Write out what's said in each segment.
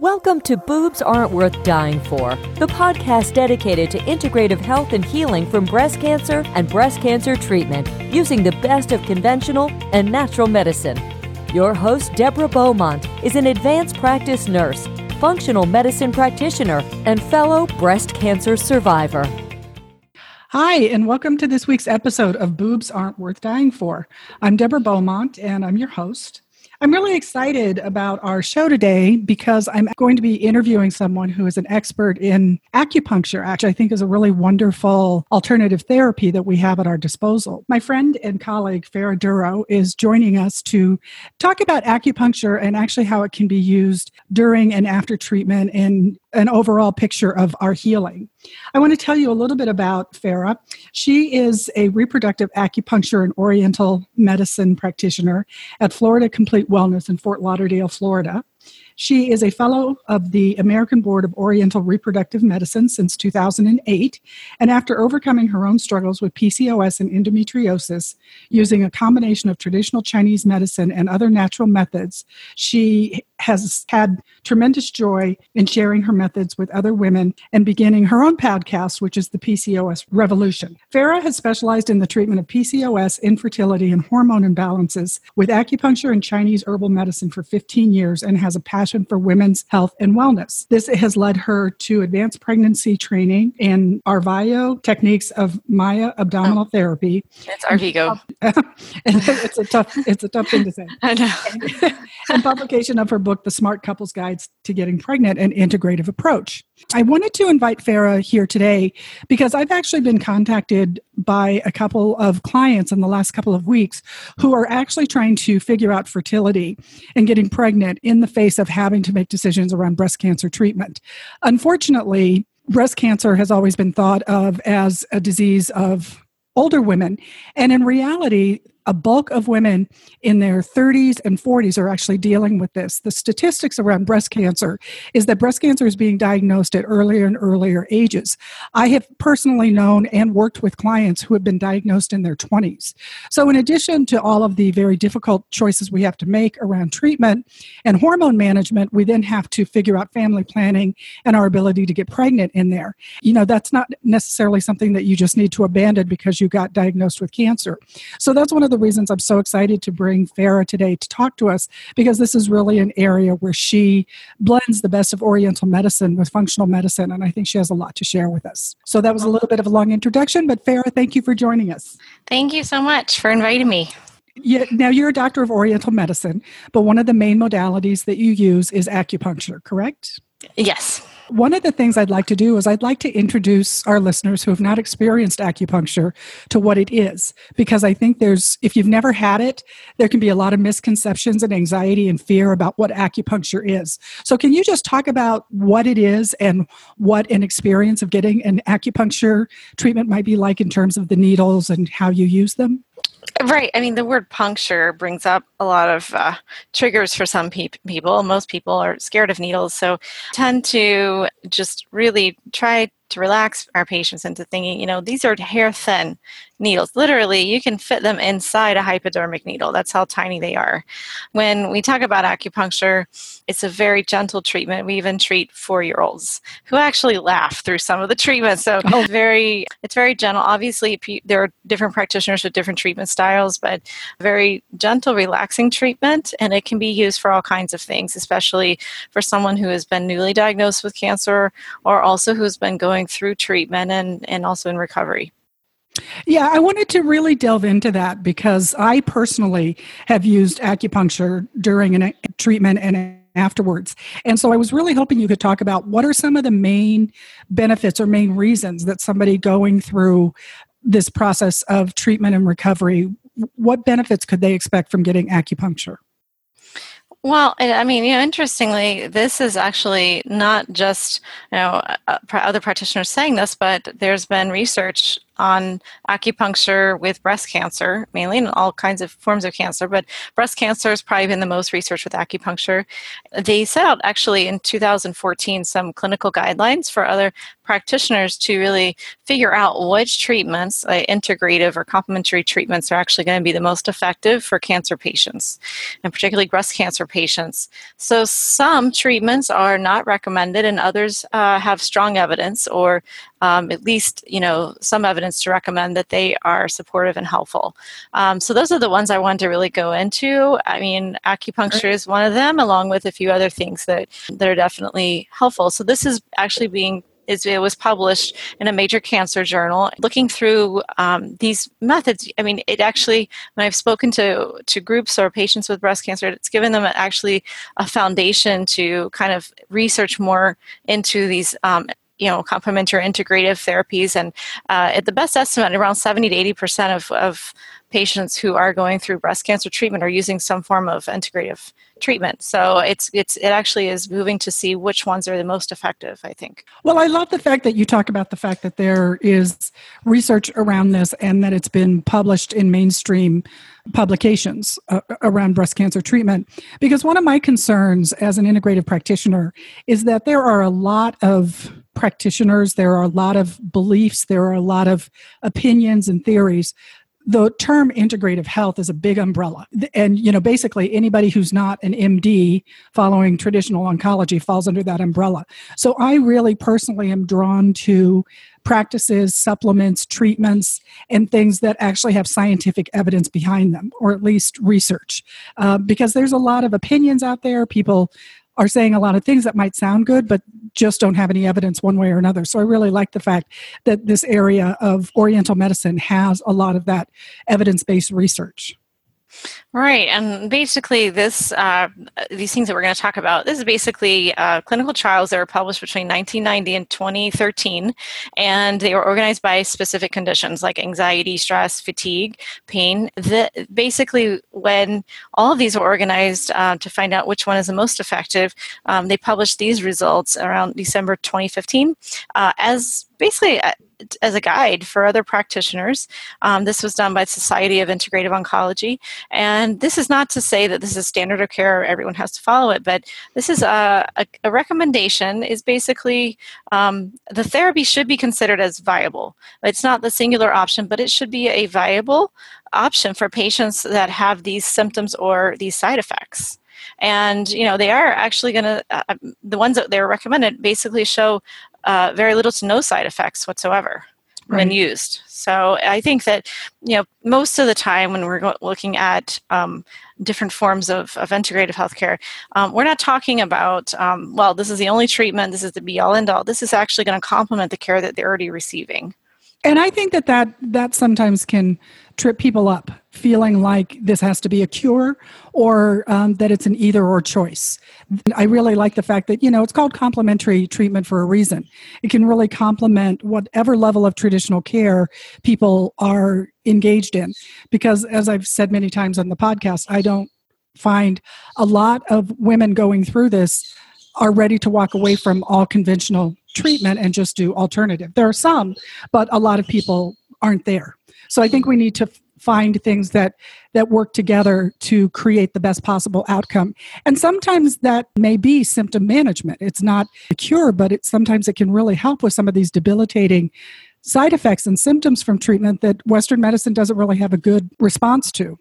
Welcome to Boobs Aren't Worth Dying For, the podcast dedicated to integrative health and healing from breast cancer and breast cancer treatment using the best of conventional and natural medicine. Your host, Deborah Beaumont, is an advanced practice nurse, functional medicine practitioner, and fellow breast cancer survivor. Hi, and welcome to this week's episode of Boobs Aren't Worth Dying For. I'm Deborah Beaumont, and I'm your host. I'm really excited about our show today because I'm going to be interviewing someone who is an expert in acupuncture, which I think is a really wonderful alternative therapy that we have at our disposal. My friend and colleague, Farah Duro, is joining us to talk about acupuncture and actually how it can be used during and after treatment and an overall picture of our healing. I want to tell you a little bit about Farah. She is a reproductive acupuncture and oriental medicine practitioner at Florida Complete Wellness in Fort Lauderdale, Florida. She is a fellow of the American Board of Oriental Reproductive Medicine since 2008. And after overcoming her own struggles with PCOS and endometriosis, using a combination of traditional Chinese medicine and other natural methods, she has had tremendous joy in sharing her methods with other women and beginning her own podcast, which is the PCOS Revolution. Farah has specialized in the treatment of PCOS, infertility, and hormone imbalances with acupuncture and Chinese herbal medicine for 15 years and has a passion for women's health and wellness. This has led her to advanced pregnancy training and Arvayo techniques of Maya abdominal oh, therapy. It's Arvigo. it's a tough it's a tough thing to say. I know. and publication of her book book, The Smart Couples Guides to Getting Pregnant An Integrative Approach. I wanted to invite Farah here today because I've actually been contacted by a couple of clients in the last couple of weeks who are actually trying to figure out fertility and getting pregnant in the face of having to make decisions around breast cancer treatment. Unfortunately, breast cancer has always been thought of as a disease of older women. And in reality, a bulk of women in their 30s and 40s are actually dealing with this. The statistics around breast cancer is that breast cancer is being diagnosed at earlier and earlier ages. I have personally known and worked with clients who have been diagnosed in their 20s. So, in addition to all of the very difficult choices we have to make around treatment and hormone management, we then have to figure out family planning and our ability to get pregnant in there. You know, that's not necessarily something that you just need to abandon because you got diagnosed with cancer. So, that's one of the reasons I'm so excited to bring Farah today to talk to us because this is really an area where she blends the best of Oriental medicine with functional medicine, and I think she has a lot to share with us. So that was a little bit of a long introduction, but Farah, thank you for joining us. Thank you so much for inviting me. Yeah, now you're a doctor of Oriental medicine, but one of the main modalities that you use is acupuncture, correct? Yes. One of the things I'd like to do is I'd like to introduce our listeners who have not experienced acupuncture to what it is, because I think there's, if you've never had it, there can be a lot of misconceptions and anxiety and fear about what acupuncture is. So, can you just talk about what it is and what an experience of getting an acupuncture treatment might be like in terms of the needles and how you use them? Right. I mean, the word puncture brings up a lot of uh, triggers for some pe- people. Most people are scared of needles, so tend to just really try to relax our patients into thinking, you know, these are hair thin needles. Literally, you can fit them inside a hypodermic needle. That's how tiny they are. When we talk about acupuncture, it's a very gentle treatment. We even treat four-year-olds who actually laugh through some of the treatments. So oh. very, it's very gentle. Obviously, there are different practitioners with different treatment styles, but very gentle, relaxing treatment, and it can be used for all kinds of things, especially for someone who has been newly diagnosed with cancer or also who has been going through treatment and, and also in recovery. Yeah, I wanted to really delve into that because I personally have used acupuncture during a treatment and afterwards. And so I was really hoping you could talk about what are some of the main benefits or main reasons that somebody going through this process of treatment and recovery, what benefits could they expect from getting acupuncture? Well, I mean, you know, interestingly, this is actually not just you know uh, other practitioners saying this, but there's been research on acupuncture with breast cancer, mainly in all kinds of forms of cancer, but breast cancer has probably been the most research with acupuncture. They set out actually in 2014 some clinical guidelines for other practitioners to really figure out which treatments, uh, integrative or complementary treatments, are actually going to be the most effective for cancer patients, and particularly breast cancer patients. So, some treatments are not recommended, and others uh, have strong evidence, or um, at least you know some evidence to recommend that they are supportive and helpful. Um, so, those are the ones I wanted to really go into. I mean, acupuncture is one of them, along with a few other things that that are definitely helpful. So, this is actually being it was published in a major cancer journal. Looking through um, these methods, I mean, it actually, when I've spoken to, to groups or patients with breast cancer, it's given them actually a foundation to kind of research more into these um, you know complementary integrative therapies and uh, at the best estimate around 70 to 80 percent of, of patients who are going through breast cancer treatment are using some form of integrative treatment. So it's it's it actually is moving to see which ones are the most effective, I think. Well, I love the fact that you talk about the fact that there is research around this and that it's been published in mainstream publications uh, around breast cancer treatment because one of my concerns as an integrative practitioner is that there are a lot of practitioners. There are a lot of beliefs. There are a lot of opinions and theories. The term integrative health is a big umbrella. And you know basically anybody who's not an md following traditional oncology falls under that umbrella. So i really personally am drawn to practices supplements treatments and things that actually have scientific evidence behind them or at least research. Uh, because there's a lot of opinions out there. People are saying a lot of things that might sound good, but just don't have any evidence one way or another. So I really like the fact that this area of Oriental medicine has a lot of that evidence based research. Right, and basically, this uh, these things that we're going to talk about. This is basically uh, clinical trials that were published between 1990 and 2013, and they were organized by specific conditions like anxiety, stress, fatigue, pain. The, basically, when all of these were organized uh, to find out which one is the most effective, um, they published these results around December 2015 uh, as basically uh, as a guide for other practitioners. Um, this was done by Society of Integrative Oncology. And this is not to say that this is standard of care, everyone has to follow it, but this is a, a, a recommendation is basically um, the therapy should be considered as viable. It's not the singular option, but it should be a viable option for patients that have these symptoms or these side effects and you know they are actually going to uh, the ones that they're recommended basically show uh, very little to no side effects whatsoever right. when used. So I think that you know most of the time when we're looking at um, different forms of, of integrative healthcare, um, we're not talking about um, well, this is the only treatment, this is the be all end all. This is actually going to complement the care that they're already receiving. And I think that that, that sometimes can trip people up, feeling like this has to be a cure or um, that it's an either or choice. I really like the fact that, you know, it's called complementary treatment for a reason. It can really complement whatever level of traditional care people are engaged in. Because as I've said many times on the podcast, I don't find a lot of women going through this are ready to walk away from all conventional treatment and just do alternative. There are some, but a lot of people aren't there. So I think we need to find things that that work together to create the best possible outcome and sometimes that may be symptom management it's not a cure but it sometimes it can really help with some of these debilitating side effects and symptoms from treatment that western medicine doesn't really have a good response to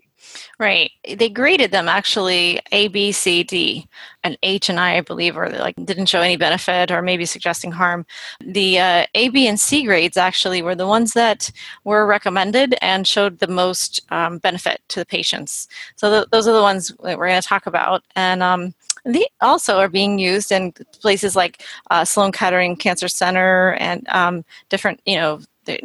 Right. They graded them actually A, B, C, D, and H and I, I believe, or like didn't show any benefit or maybe suggesting harm. The uh, A, B, and C grades actually were the ones that were recommended and showed the most um, benefit to the patients. So th- those are the ones that we're going to talk about. And um, they also are being used in places like uh, Sloan Kettering Cancer Center and um, different, you know,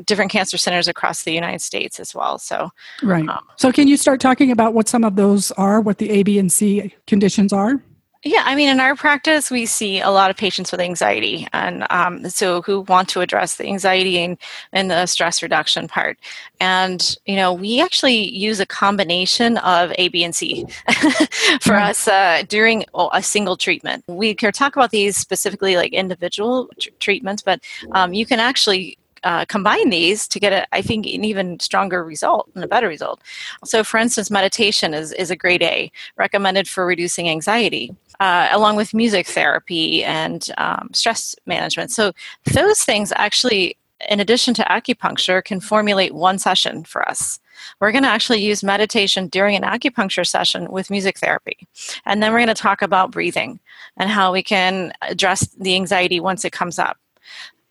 different cancer centers across the United States as well. So, right. Um, so, can you start talking about what some of those are, what the A, B, and C conditions are? Yeah, I mean, in our practice, we see a lot of patients with anxiety, and um, so who want to address the anxiety and, and the stress reduction part. And you know, we actually use a combination of A, B, and C for us uh, during a single treatment. We can talk about these specifically like individual t- treatments, but um, you can actually uh, combine these to get, a, I think, an even stronger result and a better result. So, for instance, meditation is, is a great A, recommended for reducing anxiety. Uh, along with music therapy and um, stress management. So, those things actually, in addition to acupuncture, can formulate one session for us. We're going to actually use meditation during an acupuncture session with music therapy. And then we're going to talk about breathing and how we can address the anxiety once it comes up.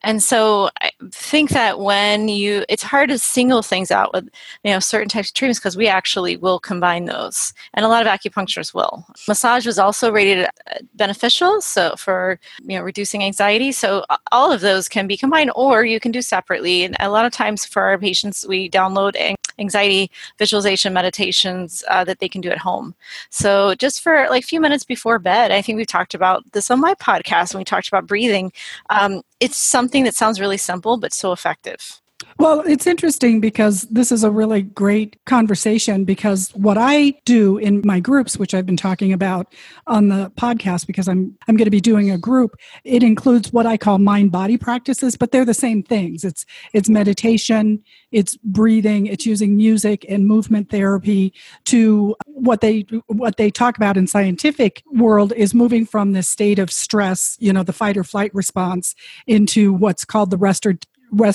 And so I think that when you, it's hard to single things out with, you know, certain types of treatments because we actually will combine those. And a lot of acupuncturists will. Massage was also rated uh, beneficial, so for, you know, reducing anxiety. So all of those can be combined or you can do separately. And a lot of times for our patients, we download anxiety visualization meditations uh, that they can do at home. So just for like a few minutes before bed, I think we've talked about this on my podcast when we talked about breathing. Um, it's something that sounds really simple but so effective. Well, it's interesting because this is a really great conversation because what I do in my groups, which I've been talking about on the podcast because I'm I'm going to be doing a group, it includes what I call mind body practices, but they're the same things. It's it's meditation, it's breathing, it's using music and movement therapy to what they what they talk about in scientific world is moving from this state of stress, you know, the fight or flight response into what's called the rest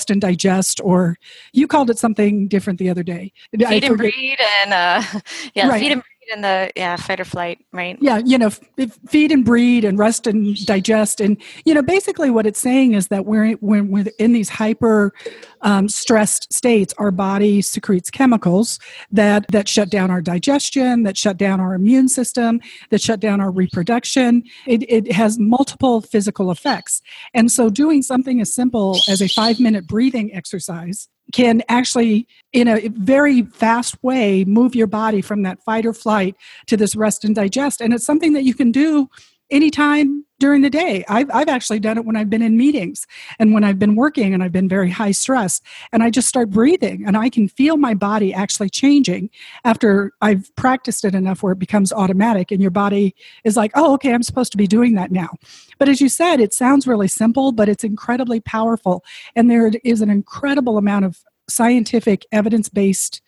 and digest, or you called it something different the other day. Feed and breed, and uh, yeah, right. feed and breed, and the yeah, fight or flight, right? Yeah, you know, f- feed and breed, and rest and digest, and you know, basically what it's saying is that we're when we're in these hyper um, stressed states, our body secretes chemicals that that shut down our digestion, that shut down our immune system, that shut down our reproduction. It, it has multiple physical effects, and so doing something as simple as a five minute breathing exercise can actually in a very fast way move your body from that fight or flight to this rest and digest. And it's something that you can do anytime during the day. I've, I've actually done it when I've been in meetings and when I've been working and I've been very high stress. And I just start breathing and I can feel my body actually changing after I've practiced it enough where it becomes automatic and your body is like, oh, okay, I'm supposed to be doing that now. But as you said, it sounds really simple, but it's incredibly powerful. And there is an incredible amount of scientific evidence based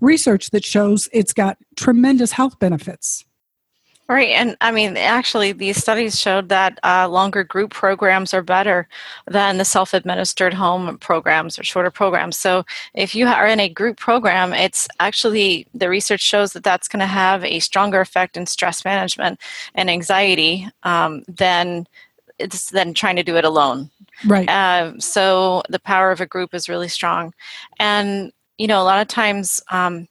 research that shows it's got tremendous health benefits. Right. And I mean, actually, these studies showed that uh, longer group programs are better than the self administered home programs or shorter programs. So if you are in a group program, it's actually, the research shows that that's going to have a stronger effect in stress management and anxiety um, than it's than trying to do it alone. Right. Uh, so the power of a group is really strong. And, you know, a lot of times, um,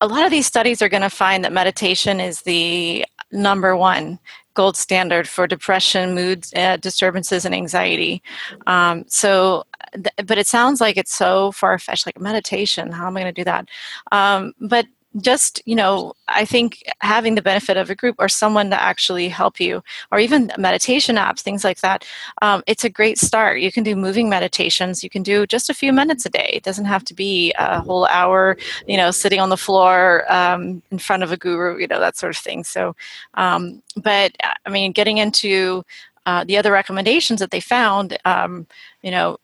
a lot of these studies are going to find that meditation is the number one gold standard for depression, mood uh, disturbances, and anxiety. Um, so, th- but it sounds like it's so far fetched, like meditation. How am I going to do that? Um, but just you know i think having the benefit of a group or someone to actually help you or even meditation apps things like that um, it's a great start. You can do moving meditations. You can do just a few minutes a day. It doesn't have to be a whole hour you know sitting on the floor um, in front of a guru you know that sort of thing. So um, but i mean getting into uh, the other recommendations that they found um, you know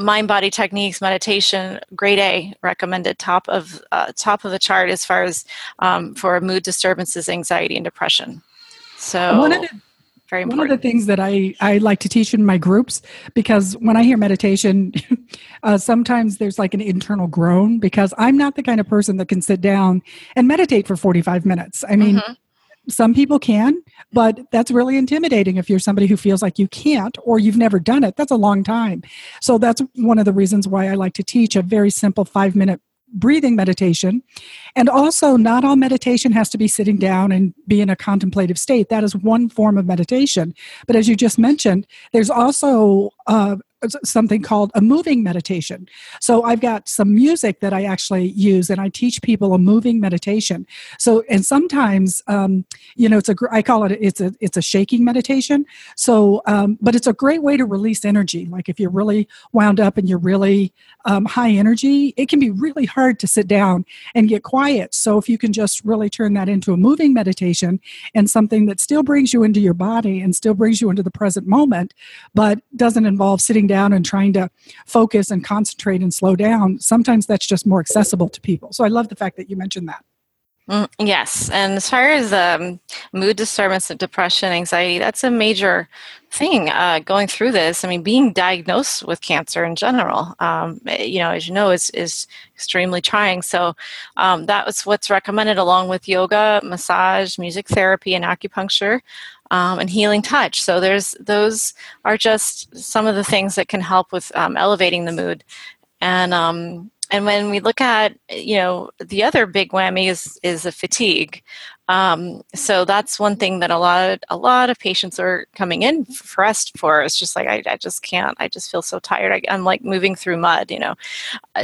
mind body techniques meditation grade a recommended top of uh, top of the chart as far as um, for mood disturbances anxiety and depression so one of the, very important. One of the things that I, I like to teach in my groups, because when I hear meditation, uh, sometimes there's like an internal groan because I'm not the kind of person that can sit down and meditate for 45 minutes. I mean, mm-hmm some people can, but that's really intimidating if you're somebody who feels like you can't or you've never done it. That's a long time. So that's one of the reasons why I like to teach a very simple five minute breathing meditation. And also, not all meditation has to be sitting down and be in a contemplative state. That is one form of meditation. But as you just mentioned, there's also uh, something called a moving meditation. So I've got some music that I actually use, and I teach people a moving meditation. So and sometimes, um, you know, it's a I call it it's a it's a shaking meditation. So, um, but it's a great way to release energy. Like if you're really wound up and you're really um, high energy, it can be really hard to sit down and get quiet. So if you can just really turn that into a moving meditation and something that still brings you into your body and still brings you into the present moment, but doesn't involve sitting down down and trying to focus and concentrate and slow down, sometimes that's just more accessible to people. So I love the fact that you mentioned that. Mm, yes, and as far as um, mood disturbance, depression, anxiety, that's a major thing uh, going through this. I mean, being diagnosed with cancer in general, um, eh, you know, as you know, is is extremely trying. So um, that was what's recommended along with yoga, massage, music therapy, and acupuncture. Um, and healing touch. So there's those are just some of the things that can help with um, elevating the mood. And um, and when we look at you know the other big whammy is is the fatigue um, so that's one thing that a lot of, a lot of patients are coming in for us for. It's just like I, I just can't. I just feel so tired. I, am like moving through mud, you know.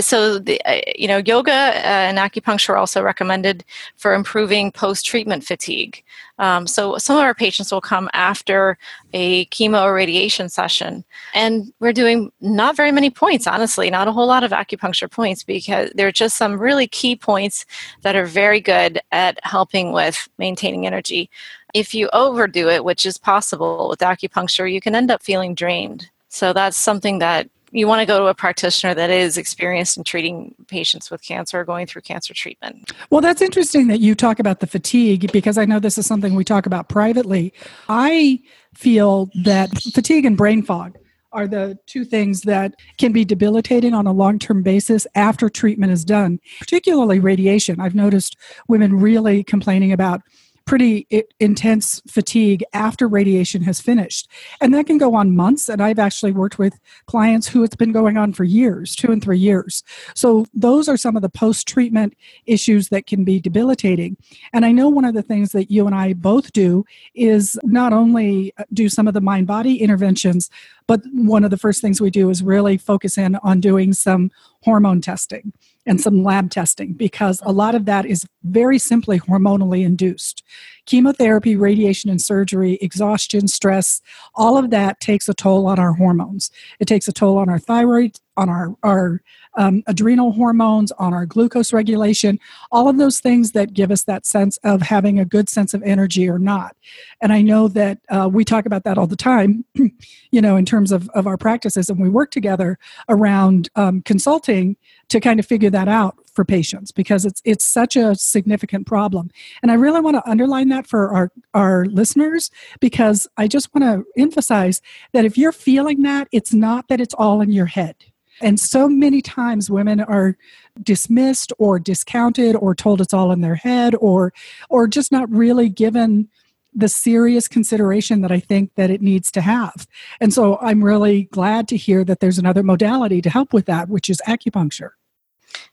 So the uh, you know yoga uh, and acupuncture are also recommended for improving post treatment fatigue. Um, so some of our patients will come after a chemo or radiation session, and we're doing not very many points, honestly, not a whole lot of acupuncture points because there are just some really key points that are very good at helping with maintaining energy. If you overdo it, which is possible with acupuncture, you can end up feeling drained. So that's something that you want to go to a practitioner that is experienced in treating patients with cancer or going through cancer treatment. Well, that's interesting that you talk about the fatigue because I know this is something we talk about privately. I feel that fatigue and brain fog are the two things that can be debilitating on a long term basis after treatment is done, particularly radiation. I've noticed women really complaining about pretty intense fatigue after radiation has finished. And that can go on months. And I've actually worked with clients who it's been going on for years, two and three years. So those are some of the post treatment issues that can be debilitating. And I know one of the things that you and I both do is not only uh, do some of the mind body interventions, but one of the first things we do is really focus in on doing some hormone testing and some lab testing because a lot of that is very simply hormonally induced. Chemotherapy, radiation, and surgery, exhaustion, stress, all of that takes a toll on our hormones. It takes a toll on our thyroid, on our, our um, adrenal hormones, on our glucose regulation, all of those things that give us that sense of having a good sense of energy or not. And I know that uh, we talk about that all the time, you know, in terms of, of our practices, and we work together around um, consulting to kind of figure that out for patients because it's it's such a significant problem. And I really want to underline that for our, our listeners because I just want to emphasize that if you're feeling that, it's not that it's all in your head and so many times women are dismissed or discounted or told it's all in their head or or just not really given the serious consideration that I think that it needs to have. And so I'm really glad to hear that there's another modality to help with that, which is acupuncture.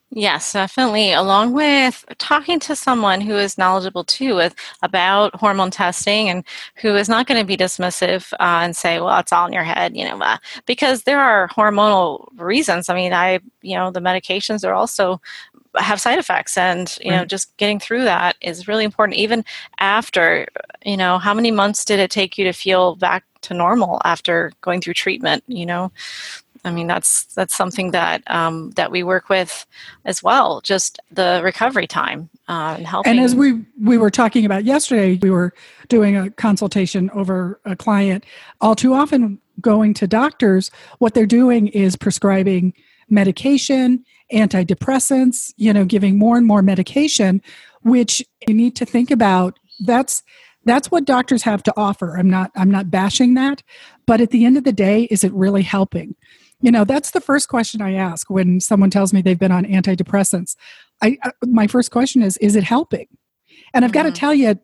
Yes, definitely. Along with talking to someone who is knowledgeable too with about hormone testing and who is not going to be dismissive uh, and say, "Well, it's all in your head," you know, uh, because there are hormonal reasons. I mean, I, you know, the medications are also have side effects and you know just getting through that is really important even after you know how many months did it take you to feel back to normal after going through treatment you know I mean, that's that's something that um, that we work with as well. Just the recovery time uh, and helping. And as we we were talking about yesterday, we were doing a consultation over a client. All too often, going to doctors, what they're doing is prescribing medication, antidepressants. You know, giving more and more medication, which you need to think about. That's that's what doctors have to offer i'm not i'm not bashing that but at the end of the day is it really helping you know that's the first question i ask when someone tells me they've been on antidepressants. I uh, my first question is is it helping? And i've mm-hmm. got to tell you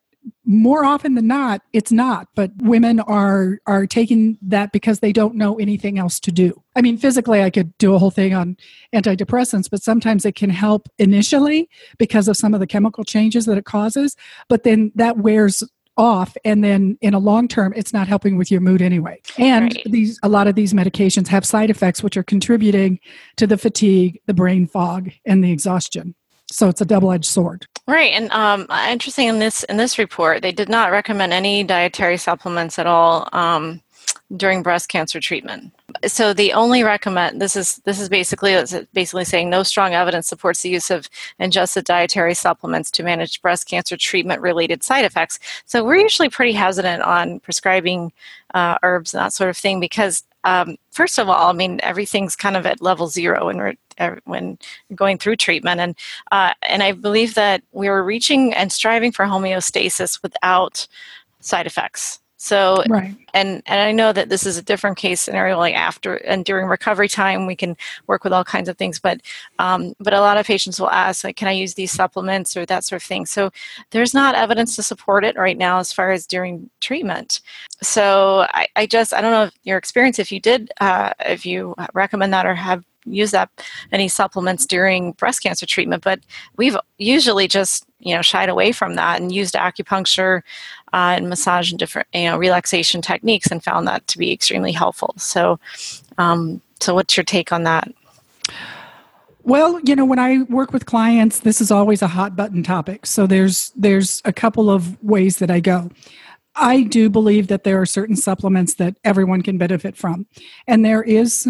more often than not it's not but women are are taking that because they don't know anything else to do. I mean physically i could do a whole thing on antidepressants but sometimes it can help initially because of some of the chemical changes that it causes but then that wears off and then in a long term it's not helping with your mood anyway. And right. these a lot of these medications have side effects which are contributing to the fatigue the brain fog and the exhaustion. So it's a double-edged sword. Right and um, interesting in this in this report they did not recommend any dietary supplements at all um, during breast cancer treatment. So the only recommend this is this is basically basically saying no strong evidence supports the use of ingested dietary supplements to manage breast cancer treatment related side effects. So we're usually pretty hesitant on prescribing uh, herbs and that sort of thing because um, first of all, I mean, everything's kind of at level zero when we're uh, when going through treatment, and uh, and I believe that we are reaching and striving for homeostasis without side effects. So, right. and and I know that this is a different case scenario. Like after and during recovery time, we can work with all kinds of things. But um, but a lot of patients will ask, like, can I use these supplements or that sort of thing? So there's not evidence to support it right now as far as during treatment. So I, I just I don't know if your experience if you did uh, if you recommend that or have use that any supplements during breast cancer treatment but we've usually just you know shied away from that and used acupuncture uh, and massage and different you know relaxation techniques and found that to be extremely helpful so um, so what's your take on that well, you know, when I work with clients, this is always a hot button topic. So there's there's a couple of ways that I go. I do believe that there are certain supplements that everyone can benefit from, and there is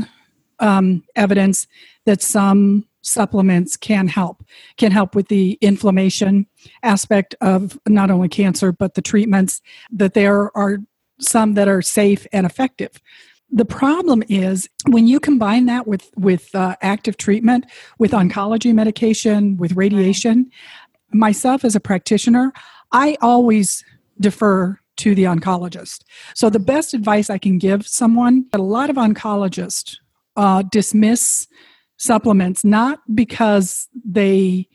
um, evidence that some supplements can help can help with the inflammation aspect of not only cancer but the treatments that there are some that are safe and effective. The problem is when you combine that with with uh, active treatment with oncology medication with radiation myself as a practitioner i always defer to the oncologist. So the best advice i can give someone a lot of oncologists uh, dismiss supplements not because they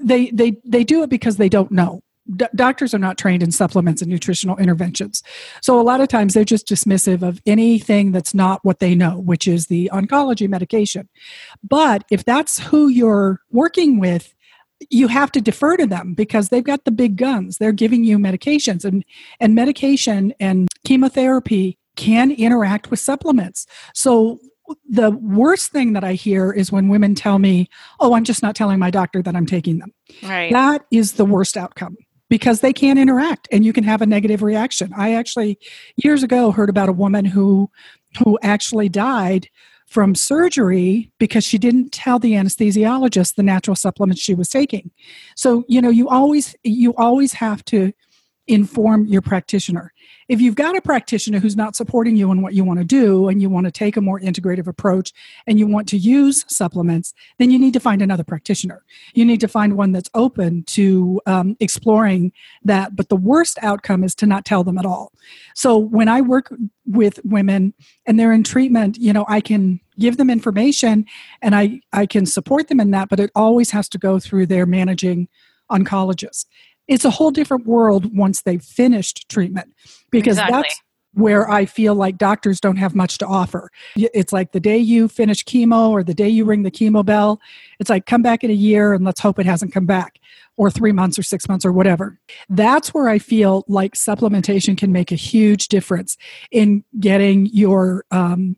they they they do it because they don't know. D- doctors are not trained in supplements and nutritional interventions. So a lot of times they're just dismissive of anything that's not what they know which is the oncology medication. But if that's who you're working with you have to defer to them because they've got the big guns. They're giving you medications and and medication and chemotherapy can interact with supplements. So the worst thing that I hear is when women tell me, "Oh, I'm just not telling my doctor that I'm taking them." Right. That is the worst outcome because they can't interact and you can have a negative reaction. I actually years ago heard about a woman who who actually died from surgery because she didn't tell the anesthesiologist the natural supplements she was taking. So, you know, you always you always have to inform your practitioner. If you've got a practitioner who's not supporting you in what you want to do and you want to take a more integrative approach and you want to use supplements, then you need to find another practitioner. You need to find one that's open to um, exploring that. But the worst outcome is to not tell them at all. So when I work with women and they're in treatment, you know, I can give them information and I, I can support them in that, but it always has to go through their managing oncologist it's a whole different world once they've finished treatment because exactly. that's where I feel like doctors don't have much to offer. It's like the day you finish chemo or the day you ring the chemo bell, it's like come back in a year and let's hope it hasn't come back, or three months or six months or whatever. That's where I feel like supplementation can make a huge difference in getting your um,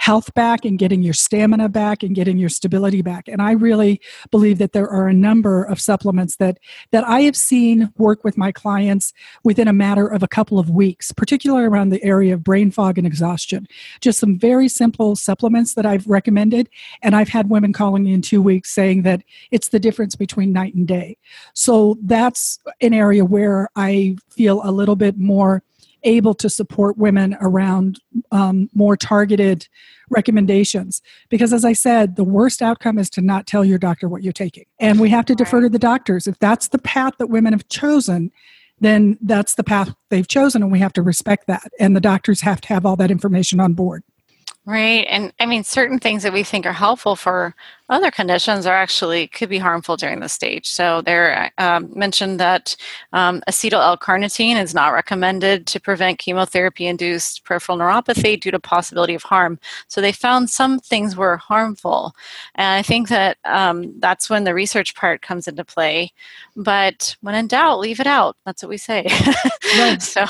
health back and getting your stamina back and getting your stability back. And I really believe that there are a number of supplements that that I have seen work with my clients within a matter of a couple of weeks, particularly around the area of brain fog and exhaustion. Just some very simple supplements that I've recommended and I've had women calling me in 2 weeks saying that it's the difference between night and day. So that's an area where I feel a little bit more able to support women around um, more targeted recommendations. Because as I said, the worst outcome is to not tell your doctor what you're taking. And we have to defer to the doctors. If that's the path that women have chosen, then that's the path they've chosen, and we have to respect that. And the doctors have to have all that information on board. Right. And I mean, certain things that we think are helpful for other conditions are actually could be harmful during the stage. So there um, mentioned that um, acetyl L-carnitine is not recommended to prevent chemotherapy-induced peripheral neuropathy due to possibility of harm. So they found some things were harmful, and I think that um, that's when the research part comes into play. But when in doubt, leave it out. That's what we say. Right. so.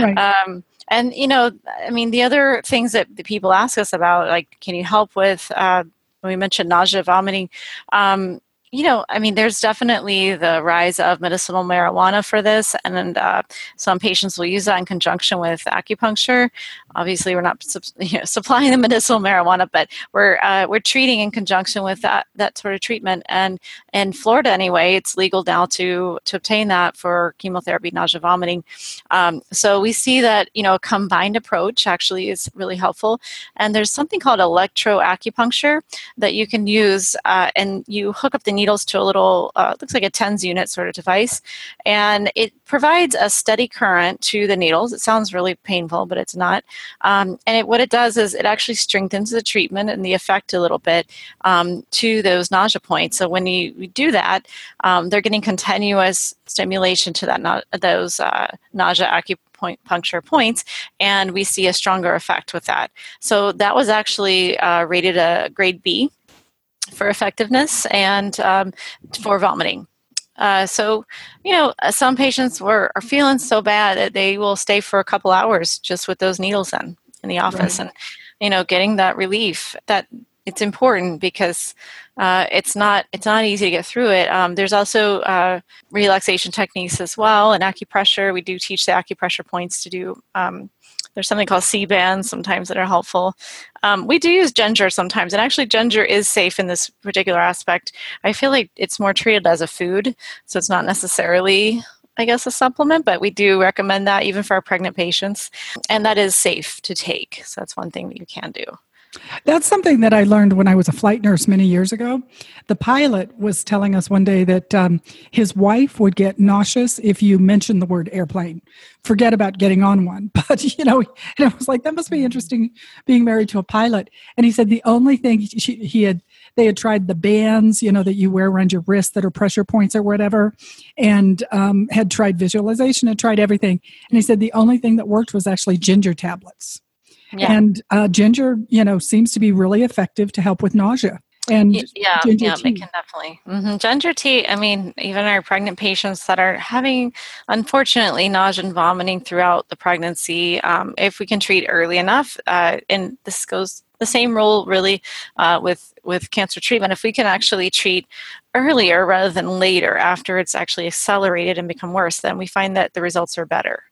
Right. Um, and you know i mean the other things that the people ask us about like can you help with uh, we mentioned nausea vomiting um, you know, I mean, there's definitely the rise of medicinal marijuana for this, and uh, some patients will use that in conjunction with acupuncture. Obviously, we're not you know, supplying the medicinal marijuana, but we're uh, we're treating in conjunction with that that sort of treatment. And in Florida, anyway, it's legal now to to obtain that for chemotherapy, nausea, vomiting. Um, so we see that you know a combined approach actually is really helpful. And there's something called electroacupuncture that you can use, uh, and you hook up the needles to a little, uh, looks like a TENS unit sort of device, and it provides a steady current to the needles. It sounds really painful, but it's not. Um, and it, what it does is it actually strengthens the treatment and the effect a little bit um, to those nausea points. So when you, you do that, um, they're getting continuous stimulation to that na- those uh, nausea acupuncture points, and we see a stronger effect with that. So that was actually uh, rated a grade B for effectiveness and um, for vomiting. Uh, so, you know, uh, some patients were are feeling so bad that they will stay for a couple hours just with those needles in in the office, right. and you know, getting that relief. That it's important because uh, it's not it's not easy to get through it. Um, there's also uh, relaxation techniques as well, and acupressure. We do teach the acupressure points to do um, there's something called Sea-Bands sometimes that are helpful. Um, we do use ginger sometimes, and actually, ginger is safe in this particular aspect. I feel like it's more treated as a food, so it's not necessarily I guess, a supplement, but we do recommend that even for our pregnant patients. And that is safe to take. So that's one thing that you can do. That's something that I learned when I was a flight nurse many years ago. The pilot was telling us one day that um, his wife would get nauseous if you mentioned the word airplane. Forget about getting on one. But, you know, and it was like, that must be interesting being married to a pilot. And he said the only thing she, he had, they had tried the bands, you know, that you wear around your wrist that are pressure points or whatever, and um, had tried visualization and tried everything. And he said the only thing that worked was actually ginger tablets. Yeah. And uh, ginger, you know, seems to be really effective to help with nausea. And yeah, yeah, tea. it can definitely. Mm-hmm. Ginger tea. I mean, even our pregnant patients that are having, unfortunately, nausea and vomiting throughout the pregnancy, um, if we can treat early enough, uh, and this goes the same rule really uh, with with cancer treatment. If we can actually treat earlier rather than later, after it's actually accelerated and become worse, then we find that the results are better.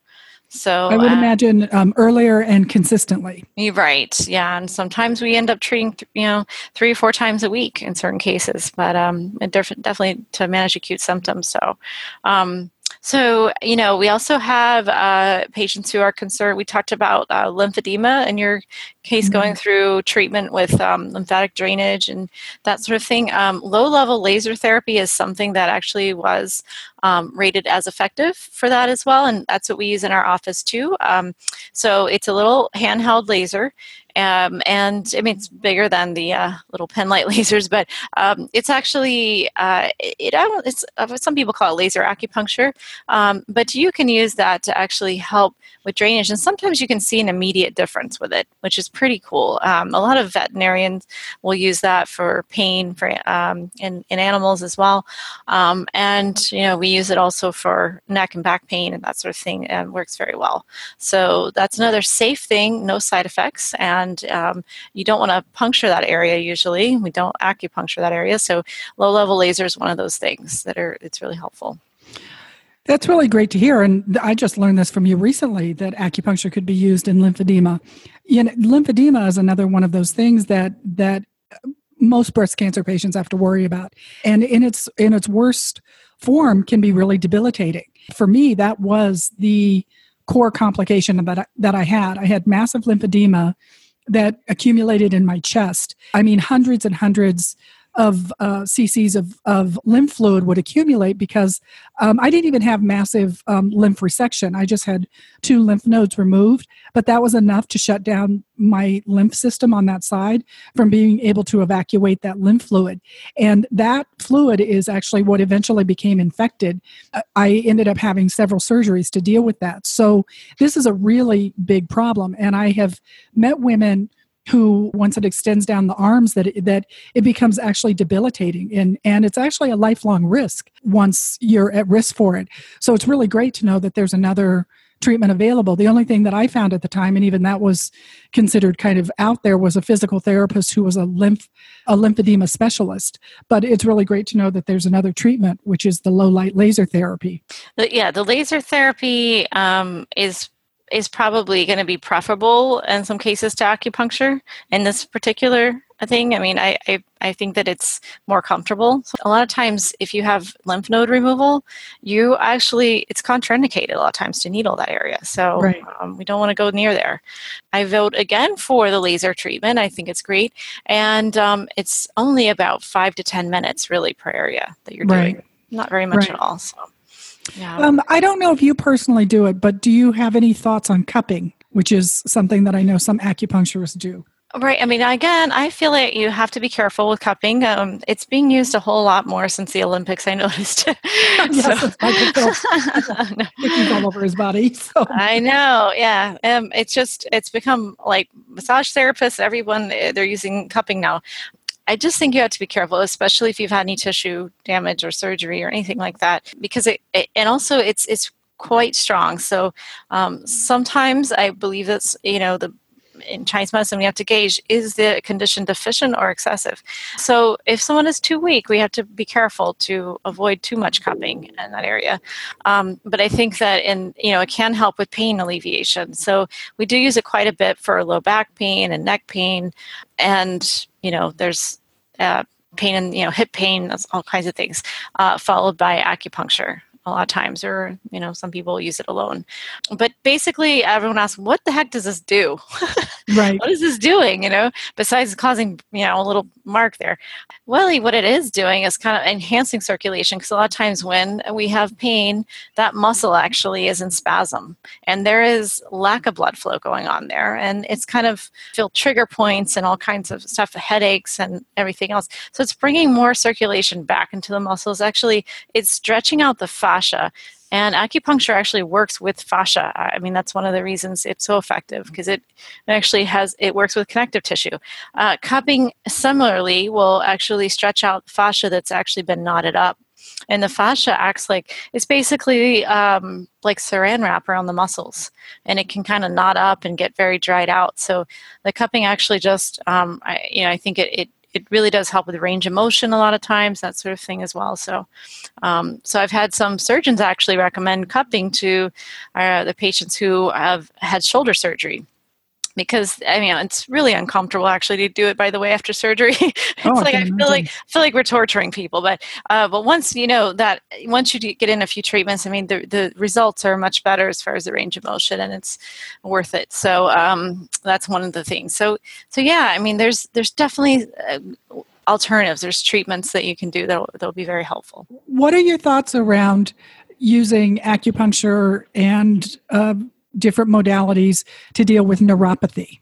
So I would uh, imagine um, earlier and consistently. You're right. Yeah, and sometimes we end up treating, th- you know, three or four times a week in certain cases, but um, def- definitely to manage acute symptoms. So, um, so, you know, we also have uh, patients who are concerned. We talked about uh, lymphedema in your case mm-hmm. going through treatment with um, lymphatic drainage and that sort of thing. Um, low level laser therapy is something that actually was um, rated as effective for that as well, and that's what we use in our office too. Um, so, it's a little handheld laser. Um, and I mean, it's bigger than the uh, little pen light lasers, but um, it's actually uh, it. It's uh, some people call it laser acupuncture, um, but you can use that to actually help with drainage, and sometimes you can see an immediate difference with it, which is pretty cool. Um, a lot of veterinarians will use that for pain for um, in, in animals as well, um, and you know we use it also for neck and back pain and that sort of thing, and works very well. So that's another safe thing, no side effects, and and um, you don't want to puncture that area usually. We don't acupuncture that area. So low level laser is one of those things that are, it's really helpful. That's really great to hear. And I just learned this from you recently that acupuncture could be used in lymphedema. You know, lymphedema is another one of those things that, that most breast cancer patients have to worry about. And in its, in its worst form can be really debilitating. For me, that was the core complication that I, that I had. I had massive lymphedema that accumulated in my chest. I mean, hundreds and hundreds of uh, cc's of, of lymph fluid would accumulate because um, I didn't even have massive um, lymph resection. I just had two lymph nodes removed, but that was enough to shut down my lymph system on that side from being able to evacuate that lymph fluid. And that fluid is actually what eventually became infected. Uh, I ended up having several surgeries to deal with that. So this is a really big problem. And I have met women who once it extends down the arms that it, that it becomes actually debilitating and and it's actually a lifelong risk once you're at risk for it so it's really great to know that there's another treatment available. The only thing that I found at the time, and even that was considered kind of out there, was a physical therapist who was a lymph a lymphedema specialist. But it's really great to know that there's another treatment, which is the low light laser therapy. Yeah, the laser therapy um, is is probably going to be preferable in some cases to acupuncture in this particular thing. I mean, I, I, I think that it's more comfortable. So a lot of times, if you have lymph node removal, you actually, it's contraindicated a lot of times to needle that area. So right. um, we don't want to go near there. I vote again for the laser treatment. I think it's great. And um, it's only about five to 10 minutes really per area that you're doing. Not very much right. at all. So. Yeah. Um, I don't know if you personally do it, but do you have any thoughts on cupping, which is something that I know some acupuncturists do? Right. I mean, again, I feel like you have to be careful with cupping. Um, it's being used a whole lot more since the Olympics. I noticed. yes, all over his body. So. I know. Yeah. Um, it's just it's become like massage therapists. Everyone eh, they're using cupping now. I just think you have to be careful, especially if you've had any tissue damage or surgery or anything like that, because it, it and also it's it's quite strong. So um, sometimes I believe that's you know the in Chinese medicine, we have to gauge is the condition deficient or excessive. So, if someone is too weak, we have to be careful to avoid too much cupping in that area. Um, but I think that in you know it can help with pain alleviation. So we do use it quite a bit for low back pain and neck pain, and you know there's uh, pain and you know hip pain, all kinds of things, uh, followed by acupuncture a lot of times, or you know, some people use it alone. But basically, everyone asks, "What the heck does this do? Right? what is this doing? You know, besides causing you know a little mark there." Well, what it is doing is kind of enhancing circulation because a lot of times when we have pain, that muscle actually is in spasm, and there is lack of blood flow going on there, and it's kind of feel trigger points and all kinds of stuff, headaches and everything else. So it's bringing more circulation back into the muscles. Actually, it's stretching out the fat fascia. And acupuncture actually works with fascia. I mean, that's one of the reasons it's so effective because it actually has it works with connective tissue. Uh, cupping similarly will actually stretch out fascia that's actually been knotted up and the fascia acts like it's basically um, like saran wrap around the muscles and it can kind of knot up and get very dried out so the cupping actually just um, I, you know i think it, it it really does help with range of motion a lot of times, that sort of thing as well. So, um, so I've had some surgeons actually recommend cupping to uh, the patients who have had shoulder surgery because I mean it's really uncomfortable actually to do it. By the way, after surgery, it's oh, like I, I feel like feel like we're torturing people. But uh, but once you know that once you get in a few treatments, I mean the the results are much better as far as the range of motion, and it's worth it. So um, that's one of the things. So so yeah, I mean there's there's definitely. Uh, alternatives there's treatments that you can do that'll, that'll be very helpful what are your thoughts around using acupuncture and uh, different modalities to deal with neuropathy,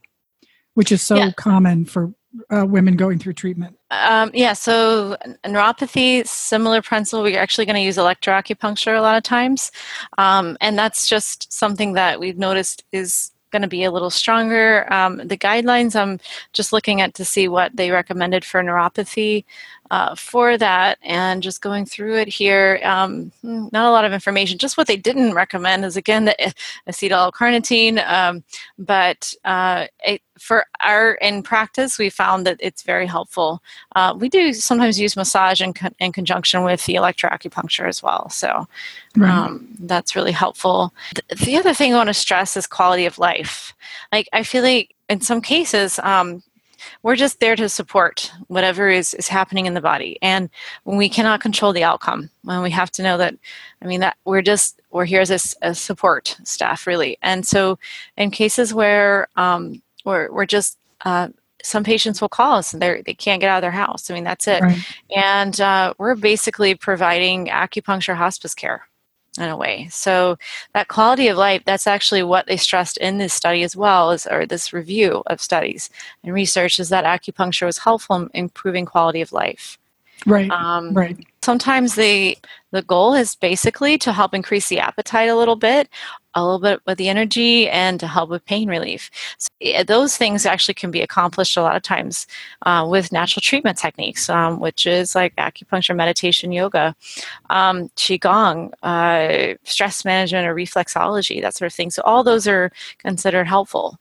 which is so yeah. common for uh, women going through treatment? Um, yeah, so neuropathy, similar principle. We're actually going to use electroacupuncture a lot of times, um, and that's just something that we've noticed is going to be a little stronger. Um, the guidelines I'm just looking at to see what they recommended for neuropathy uh, for that and just going through it here. Um, not a lot of information. Just what they didn't recommend is again the acetyl carnitine, um, but uh, it, for our in practice, we found that it's very helpful. Uh, we do sometimes use massage in, con- in conjunction with the electroacupuncture as well. So right. um, that's really helpful. The, the other thing I want to stress is quality of life. Like I feel like in some cases, um, we're just there to support whatever is, is happening in the body. And we cannot control the outcome. And we have to know that, I mean, that we're just, we're here as a, a support staff, really. And so in cases where um, we're, we're just, uh, some patients will call us and they they can't get out of their house. I mean, that's it. Right. And uh, we're basically providing acupuncture hospice care in a way. So that quality of life, that's actually what they stressed in this study as well, is or this review of studies and research is that acupuncture was helpful in improving quality of life. Right. Um, right. Sometimes the the goal is basically to help increase the appetite a little bit, a little bit with the energy, and to help with pain relief. So those things actually can be accomplished a lot of times uh, with natural treatment techniques, um, which is like acupuncture, meditation, yoga, um, qigong, uh, stress management, or reflexology, that sort of thing. So all those are considered helpful.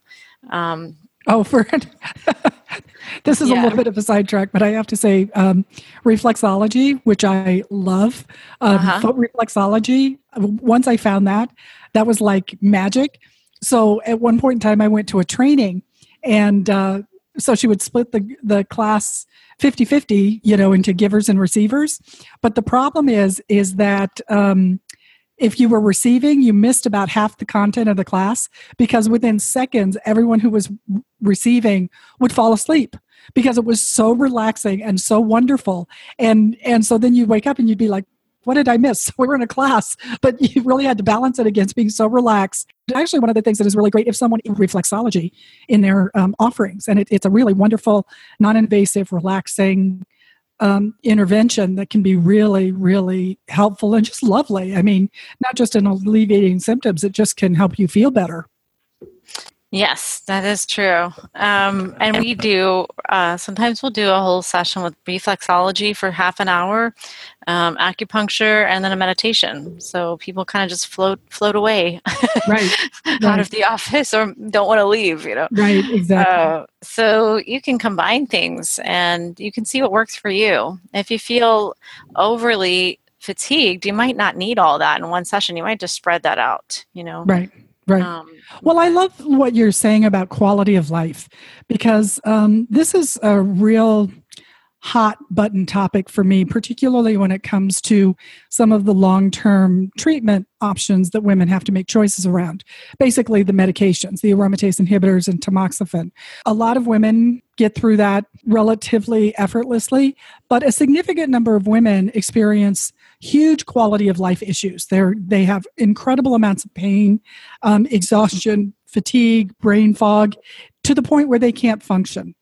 Um, Oh, for this is yeah. a little bit of a sidetrack, but I have to say, um, reflexology, which I love, um, uh-huh. foot reflexology. Once I found that, that was like magic. So at one point in time, I went to a training, and uh, so she would split the the class 50-50, you know, into givers and receivers. But the problem is, is that um, if you were receiving, you missed about half the content of the class because within seconds, everyone who was receiving would fall asleep because it was so relaxing and so wonderful. And and so then you wake up and you'd be like, what did I miss? We were in a class, but you really had to balance it against being so relaxed. Actually, one of the things that is really great if someone reflexology in their um, offerings, and it, it's a really wonderful, non-invasive, relaxing um, intervention that can be really, really helpful and just lovely. I mean, not just in alleviating symptoms, it just can help you feel better. Yes, that is true. Um, and we do, uh, sometimes we'll do a whole session with reflexology for half an hour, um, acupuncture, and then a meditation. So people kind of just float float away right, out right. of the office or don't want to leave, you know. Right, exactly. Uh, so you can combine things and you can see what works for you. If you feel overly fatigued, you might not need all that in one session. You might just spread that out, you know. Right. Right. Um, well, I love what you're saying about quality of life because um, this is a real hot button topic for me, particularly when it comes to some of the long term treatment options that women have to make choices around. Basically, the medications, the aromatase inhibitors and tamoxifen. A lot of women get through that relatively effortlessly, but a significant number of women experience huge quality of life issues. They're, they have incredible amounts of pain, um, exhaustion, fatigue, brain fog, to the point where they can't function.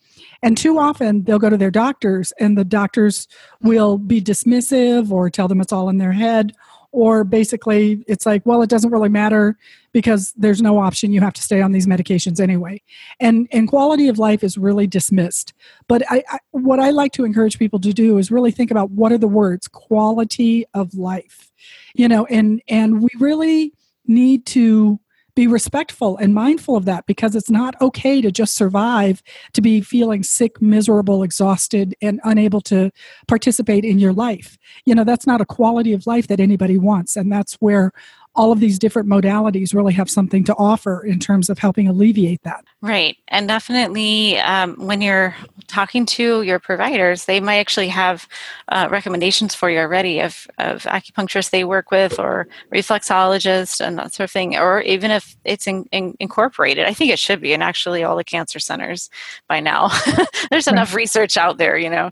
And too often they'll go to their doctors, and the doctors will be dismissive or tell them it's all in their head or basically it's like well it doesn't really matter because there's no option. You have to stay on these medications anyway. And and quality of life is really dismissed. But I, I, what i like to encourage people to do is really think about what are the words quality of life. You know and and we really need to be respectful and mindful of that because it's not okay to just survive to be feeling sick miserable exhausted and unable to participate in your life. You know that's not a quality of life that anybody wants and that's where all of these different modalities really have something to offer in terms of helping alleviate that. Right. And definitely um, when you're talking to your providers, they might actually have uh, recommendations for you already of, of acupuncturists they work with or reflexologists and that sort of thing, or even if it's in, in, incorporated. I think it should be in actually all the cancer centers by now. There's right. enough research out there, you know.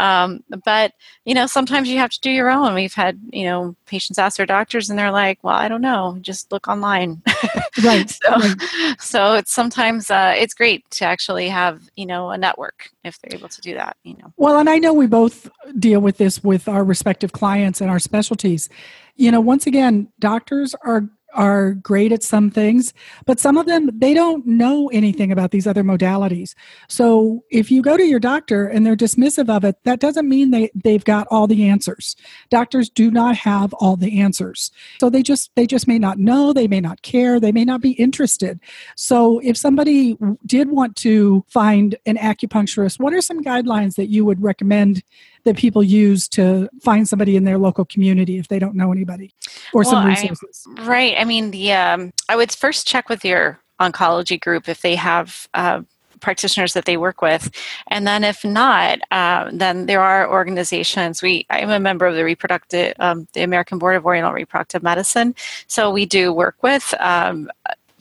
Um, but, you know, sometimes you have to do your own. We've had, you know, patients ask their doctors and they're like, well, I don't know, just look online. right. so, right. so it's sometimes uh, it's great to actually have you know a network if they're able to do that. You know. Well, and I know we both deal with this with our respective clients and our specialties. You know, once again, doctors are are great at some things, but some of them they don't know anything about these other modalities. So if you go to your doctor and they're dismissive of it, that doesn't mean they they've got all the answers. Doctors do not have all the answers. So they just they just may not know, they may not care, they may not be interested. So if somebody did want to find an acupuncturist, what are some guidelines that you would recommend that people use to find somebody in their local community if they don't know anybody or well, some resources? I, right. I mean, the um, I would first check with your oncology group if they have. Uh, practitioners that they work with and then if not uh, then there are organizations we i'm a member of the reproductive um, the american board of oriental reproductive medicine so we do work with um,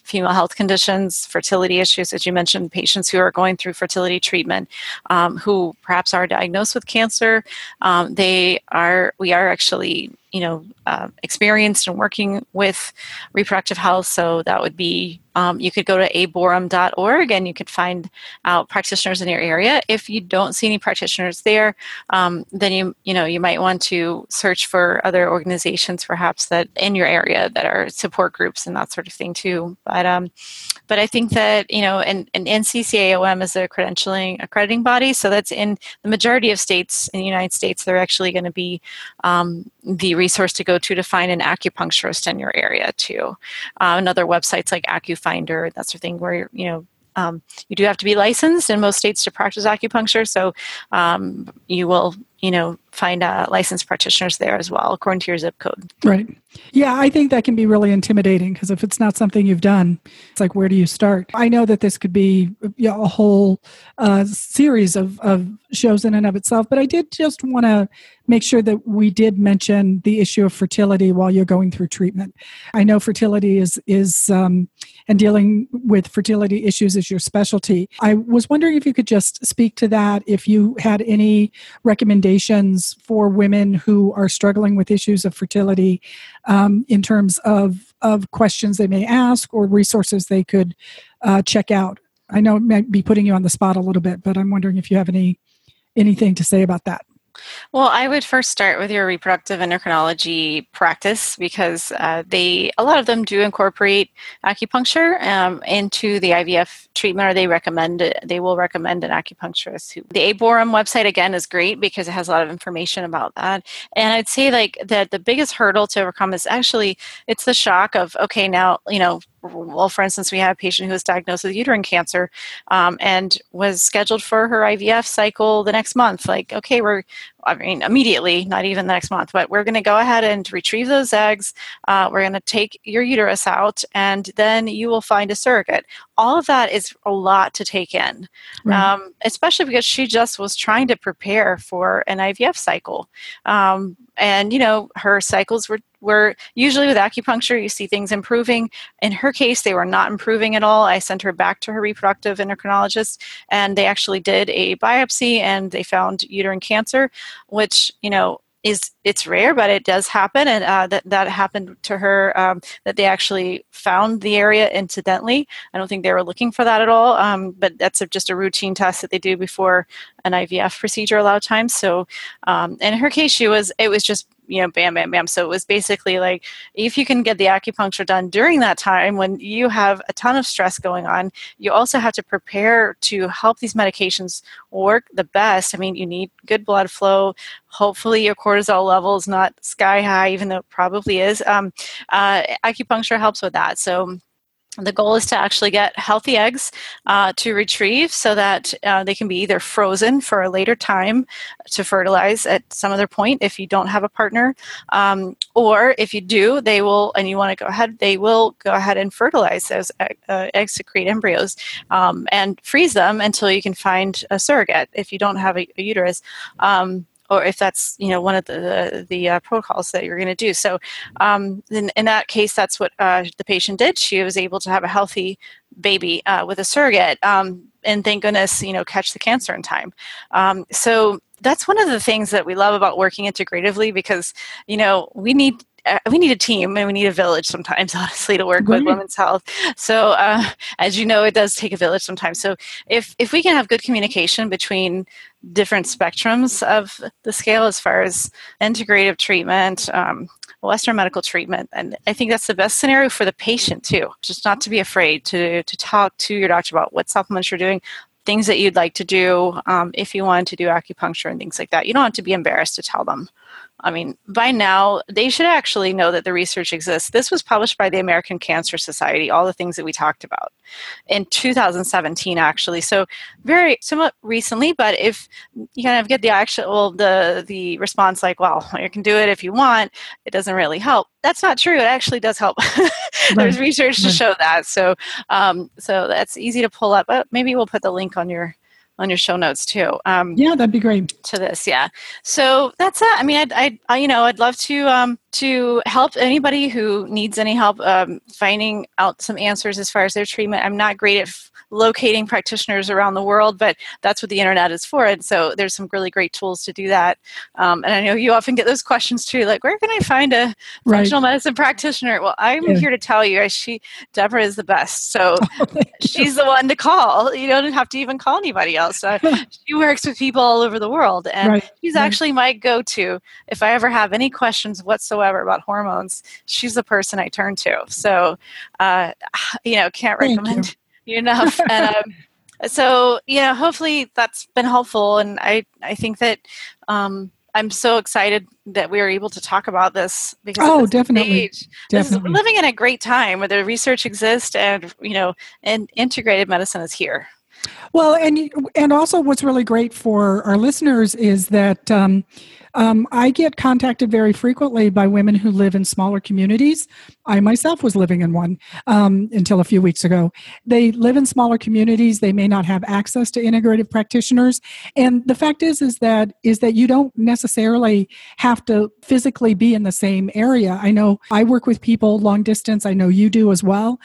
female health conditions, fertility issues, as you mentioned, patients who are going through fertility treatment, um, who perhaps are diagnosed with cancer. Um, they are, we are actually you know uh, experienced in working with reproductive health. So that would be um, you could go to aborm.org and you could find out practitioners in your area. If you don't see any practitioners there um, then you you know you might want to search for other organizations perhaps that in your area that are support groups and that sort of thing too. But um but i think that you know and, and NCCAOM is a credentialing accrediting body so that's in the majority of states in the united states they're actually going to be um, the resource to go to to find an acupuncturist in your area too. Uh, and other websites like AcuFinder, that sort of thing, where you know um, you do have to be licensed in most states to practice acupuncture. So um, you will, you know, find uh, licensed practitioners there as well, according to your zip code. Right. Yeah, I think that can be really intimidating because if it's not something you've done, it's like, where do you start? I know that this could be you know, a whole uh, series of, of shows in and of itself, but I did just want to make sure that we did mention the issue of fertility while you're going through treatment. I know fertility is is um, and dealing with fertility issues is your specialty. I was wondering if you could just speak to that. If you had any recommendations for women who are struggling with issues of fertility um, in terms of, of questions they may ask or resources they could uh, check out. I know it might be putting you on the spot a little bit, but I'm wondering if you have any anything to say about that. Well, I would first start with your reproductive endocrinology practice because uh, they a lot of them do incorporate acupuncture um, into the IVF treatment, or they recommend it. They will recommend an acupuncturist. Who, the ABORM website again is great because it has a lot of information about that. And I'd say like that the biggest hurdle to overcome is actually it's the shock of okay now you know well, for instance, we had a patient who was diagnosed with uterine cancer um, and was scheduled for her IVF cycle the next month. Like, okay, we're, I mean, immediately, not even the next month, but we're going to go ahead and retrieve those eggs. Uh, we're going to take your uterus out, and then you will find a surrogate. All of that is a lot to take in, right. um, especially because she just was trying to prepare for an IVF cycle. Um, and, you know, her cycles were where usually with acupuncture you see things improving in her case they were not improving at all i sent her back to her reproductive endocrinologist and they actually did a biopsy and they found uterine cancer which you know is it's rare, but it does happen, and uh, that that happened to her. Um, that they actually found the area incidentally. I don't think they were looking for that at all, um, but that's a, just a routine test that they do before an IVF procedure a lot of times. So, um, in her case, she was it was just you know, bam, bam, bam. So it was basically like if you can get the acupuncture done during that time when you have a ton of stress going on, you also have to prepare to help these medications work the best. I mean, you need good blood flow. Hopefully, your cortisol level is not sky high, even though it probably is. Um, uh, acupuncture helps with that. So the goal is to actually get healthy eggs uh, to retrieve so that uh, they can be either frozen for a later time to fertilize at some other point if you don't have a partner, um, or if you do, they will, and you want to go ahead, they will go ahead and fertilize those uh, eggs to create embryos um, and freeze them until you can find a surrogate if you don't have a, a uterus. Um, or if that's you know one of the the, the uh, protocols that you're going to do. So um, in, in that case, that's what uh, the patient did. She was able to have a healthy baby uh, with a surrogate, um, and thank goodness you know catch the cancer in time. Um, so that's one of the things that we love about working integratively because you know we need uh, we need a team and we need a village sometimes honestly to work with women's health so uh, as you know it does take a village sometimes so if if we can have good communication between different spectrums of the scale as far as integrative treatment um, western medical treatment. And i think that's the best scenario for the patient too. Just not to be afraid to to talk to your doctor about what supplements you're doing things that you'd like to do um, if you wanted to do acupuncture and things like that. You don't have to be embarrassed to tell them I mean, by now, they should actually know that the research exists. This was published by the American Cancer Society, all the things that we talked about in 2017, actually. So, very somewhat recently, but if you kind of get the actual, the, the response like, well, you can do it if you want, it doesn't really help. That's not true. It actually does help. There's research to show that. So, um, so that's easy to pull up. But maybe we'll put the link on your on your show notes too. Um, yeah, that'd be great. To this, yeah. So that's it. I mean, I'd, I'd I, you know, I'd love to um, to help anybody who needs any help um, finding out some answers as far as their treatment. I'm not great at f- locating practitioners around the world, but that's what the internet is for. And so there's some really great tools to do that. Um, and I know you often get those questions too, like where can I find a right. functional medicine practitioner? Well, I'm yeah. here to tell you, she Deborah is the best. So oh, she's the one to call. You don't have to even call anybody else. Uh, she works with people all over the world, and right. she's right. actually my go-to if I ever have any questions whatsoever about hormones. She's the person I turn to. So, uh, you know, can't recommend enough. and, um, so, you know, hopefully that's been helpful, and I I think that. Um, I'm so excited that we are able to talk about this because oh, definitely, stage, definitely. living in a great time where the research exists and you know, and integrated medicine is here. Well, and and also what's really great for our listeners is that um, um, I get contacted very frequently by women who live in smaller communities. I myself was living in one um, until a few weeks ago. They live in smaller communities. They may not have access to integrative practitioners, and the fact is, is that is that you don't necessarily have to physically be in the same area. I know I work with people long distance. I know you do as well.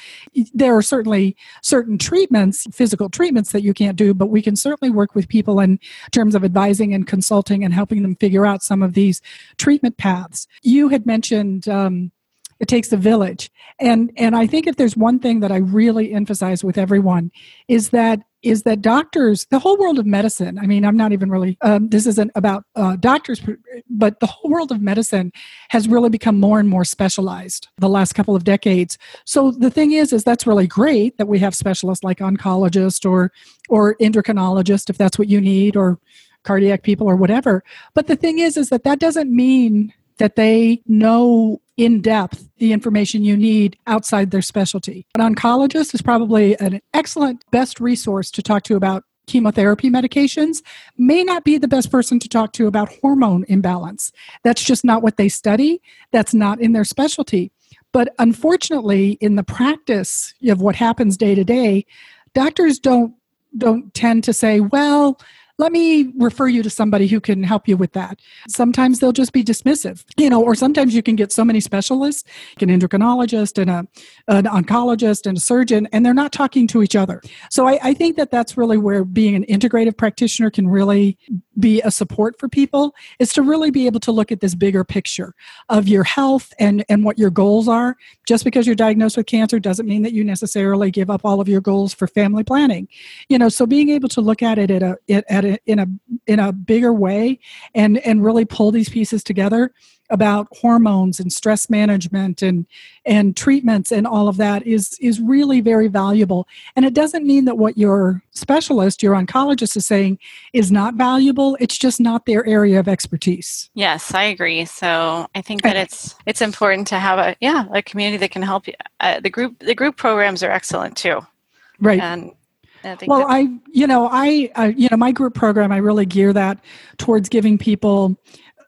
There are certainly certain treatments, physical treatments that you can't do, but we can certainly work with people in terms of advising and consulting and helping them figure out out some of these treatment paths. You had mentioned um, it takes a village, and and I think if there's one thing that I really emphasize with everyone is that is that doctors, the whole world of medicine. I mean, I'm not even really. Um, this isn't about uh, doctors, but the whole world of medicine has really become more and more specialized the last couple of decades. So the thing is, is that's really great that we have specialists like oncologist or or endocrinologist if that's what you need, or cardiac people or whatever. But the thing is, is that that doesn't mean that they know in depth the information you need outside their specialty. An oncologist is probably an excellent, best resource to talk to about chemotherapy medications, may not be the best person to talk to about hormone imbalance. That's just not what they study, that's not in their specialty. But unfortunately, in the practice of what happens day to day, doctors don't don't tend to say, well, let me refer you to somebody who can help you with that. Sometimes they'll just be dismissive, you know, or sometimes you can get so many specialists, like an endocrinologist and a, an oncologist and a surgeon, and they're not talking to each other. So I, I think that that's really where being an integrative practitioner can really be a support for people is to really be able to look at this bigger picture of your health and, and what your goals are. Just because you're diagnosed with cancer doesn't mean that you necessarily give up all of your goals for family planning. You know, so being able to look at it at a, at at in a in a bigger way and and really pull these pieces together about hormones and stress management and and treatments and all of that is is really very valuable and it doesn't mean that what your specialist your oncologist is saying is not valuable it's just not their area of expertise. Yes i agree. So i think that it's it's important to have a yeah a community that can help you. Uh, the group the group programs are excellent too. Right. And I well, I, you know, I, uh, you know, my group program, I really gear that towards giving people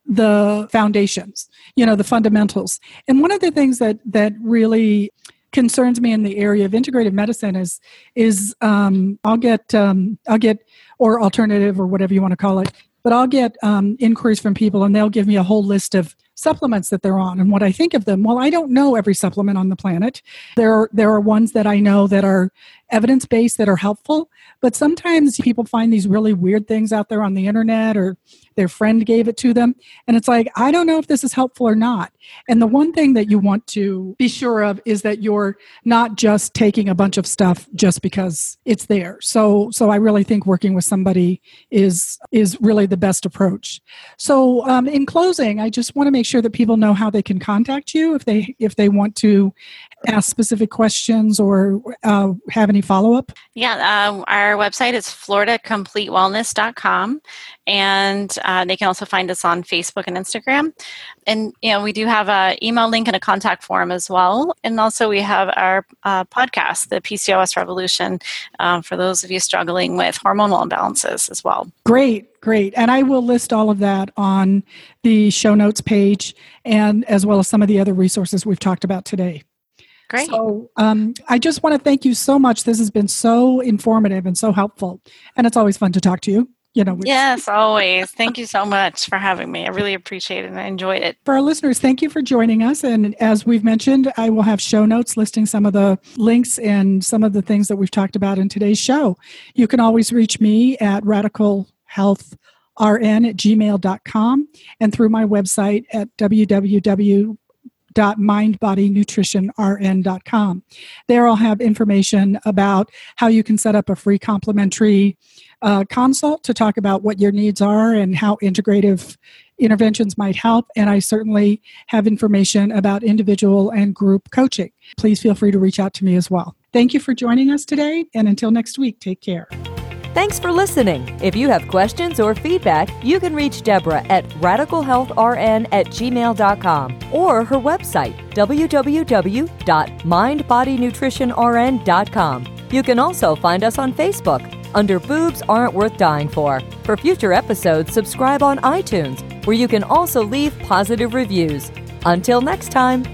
the foundations, you know, the fundamentals. And one of the things that that really concerns me in the area of integrative medicine is is um, I'll get um, I'll get or alternative or whatever you want to call it, but I'll get um, inquiries from people and they'll give me a whole list of supplements that they're on and what I think of them. Well, I don't know every supplement on the planet. There are, there are ones that I know that are evidence based that are helpful, but sometimes people find these really weird things out there on the internet or their friend gave it to them and it's like I don't know if this is helpful or not. And the one thing that you want to be sure of is that you're not just taking a bunch of stuff just because it's there. So so I really think working with somebody is is really the best approach. So um, in closing, I just want to make sure that people know how they can contact you if they if they want to ask specific questions or uh, have any follow up? Yeah, um, our website is floridacompletewellness.com, and uh, they can also find us on Facebook and Instagram. And you know, we do have an email link and a contact form as well. And also, we have our uh, podcast, the PCOS Revolution, um, for those of you struggling with hormonal imbalances as well. Great, Great. And I will list all of that on the show notes page and as well as some of the other resources we've talked about today. Great. So um, I just want to thank you so much. This has been so informative and so helpful. And it's always fun to talk to you. You know, yes, always. Thank you so much for having me. I really appreciate it and I enjoyed it. For our listeners, thank you for joining us. And as we've mentioned, I will have show notes listing some of the links and some of the things that we've talked about in today's show. You can always reach me at radical health rn at gmail.com and through my website at www www.mindbodynutritionrn.com. There I'll have information about how you can set up a free complimentary uh, consult to talk about what your needs are and how integrative interventions might help. And I certainly have information about individual and group coaching. Please feel free to reach out to me as well. Thank you for joining us today. And until next week, take care. Thanks for listening. If you have questions or feedback, you can reach Deborah at radicalhealthrn at gmail.com or her website, www.mindbodynutritionrn.com. You can also find us on Facebook under Boobs Aren't Worth Dying For. For future episodes, subscribe on iTunes, where you can also leave positive reviews. Until next time,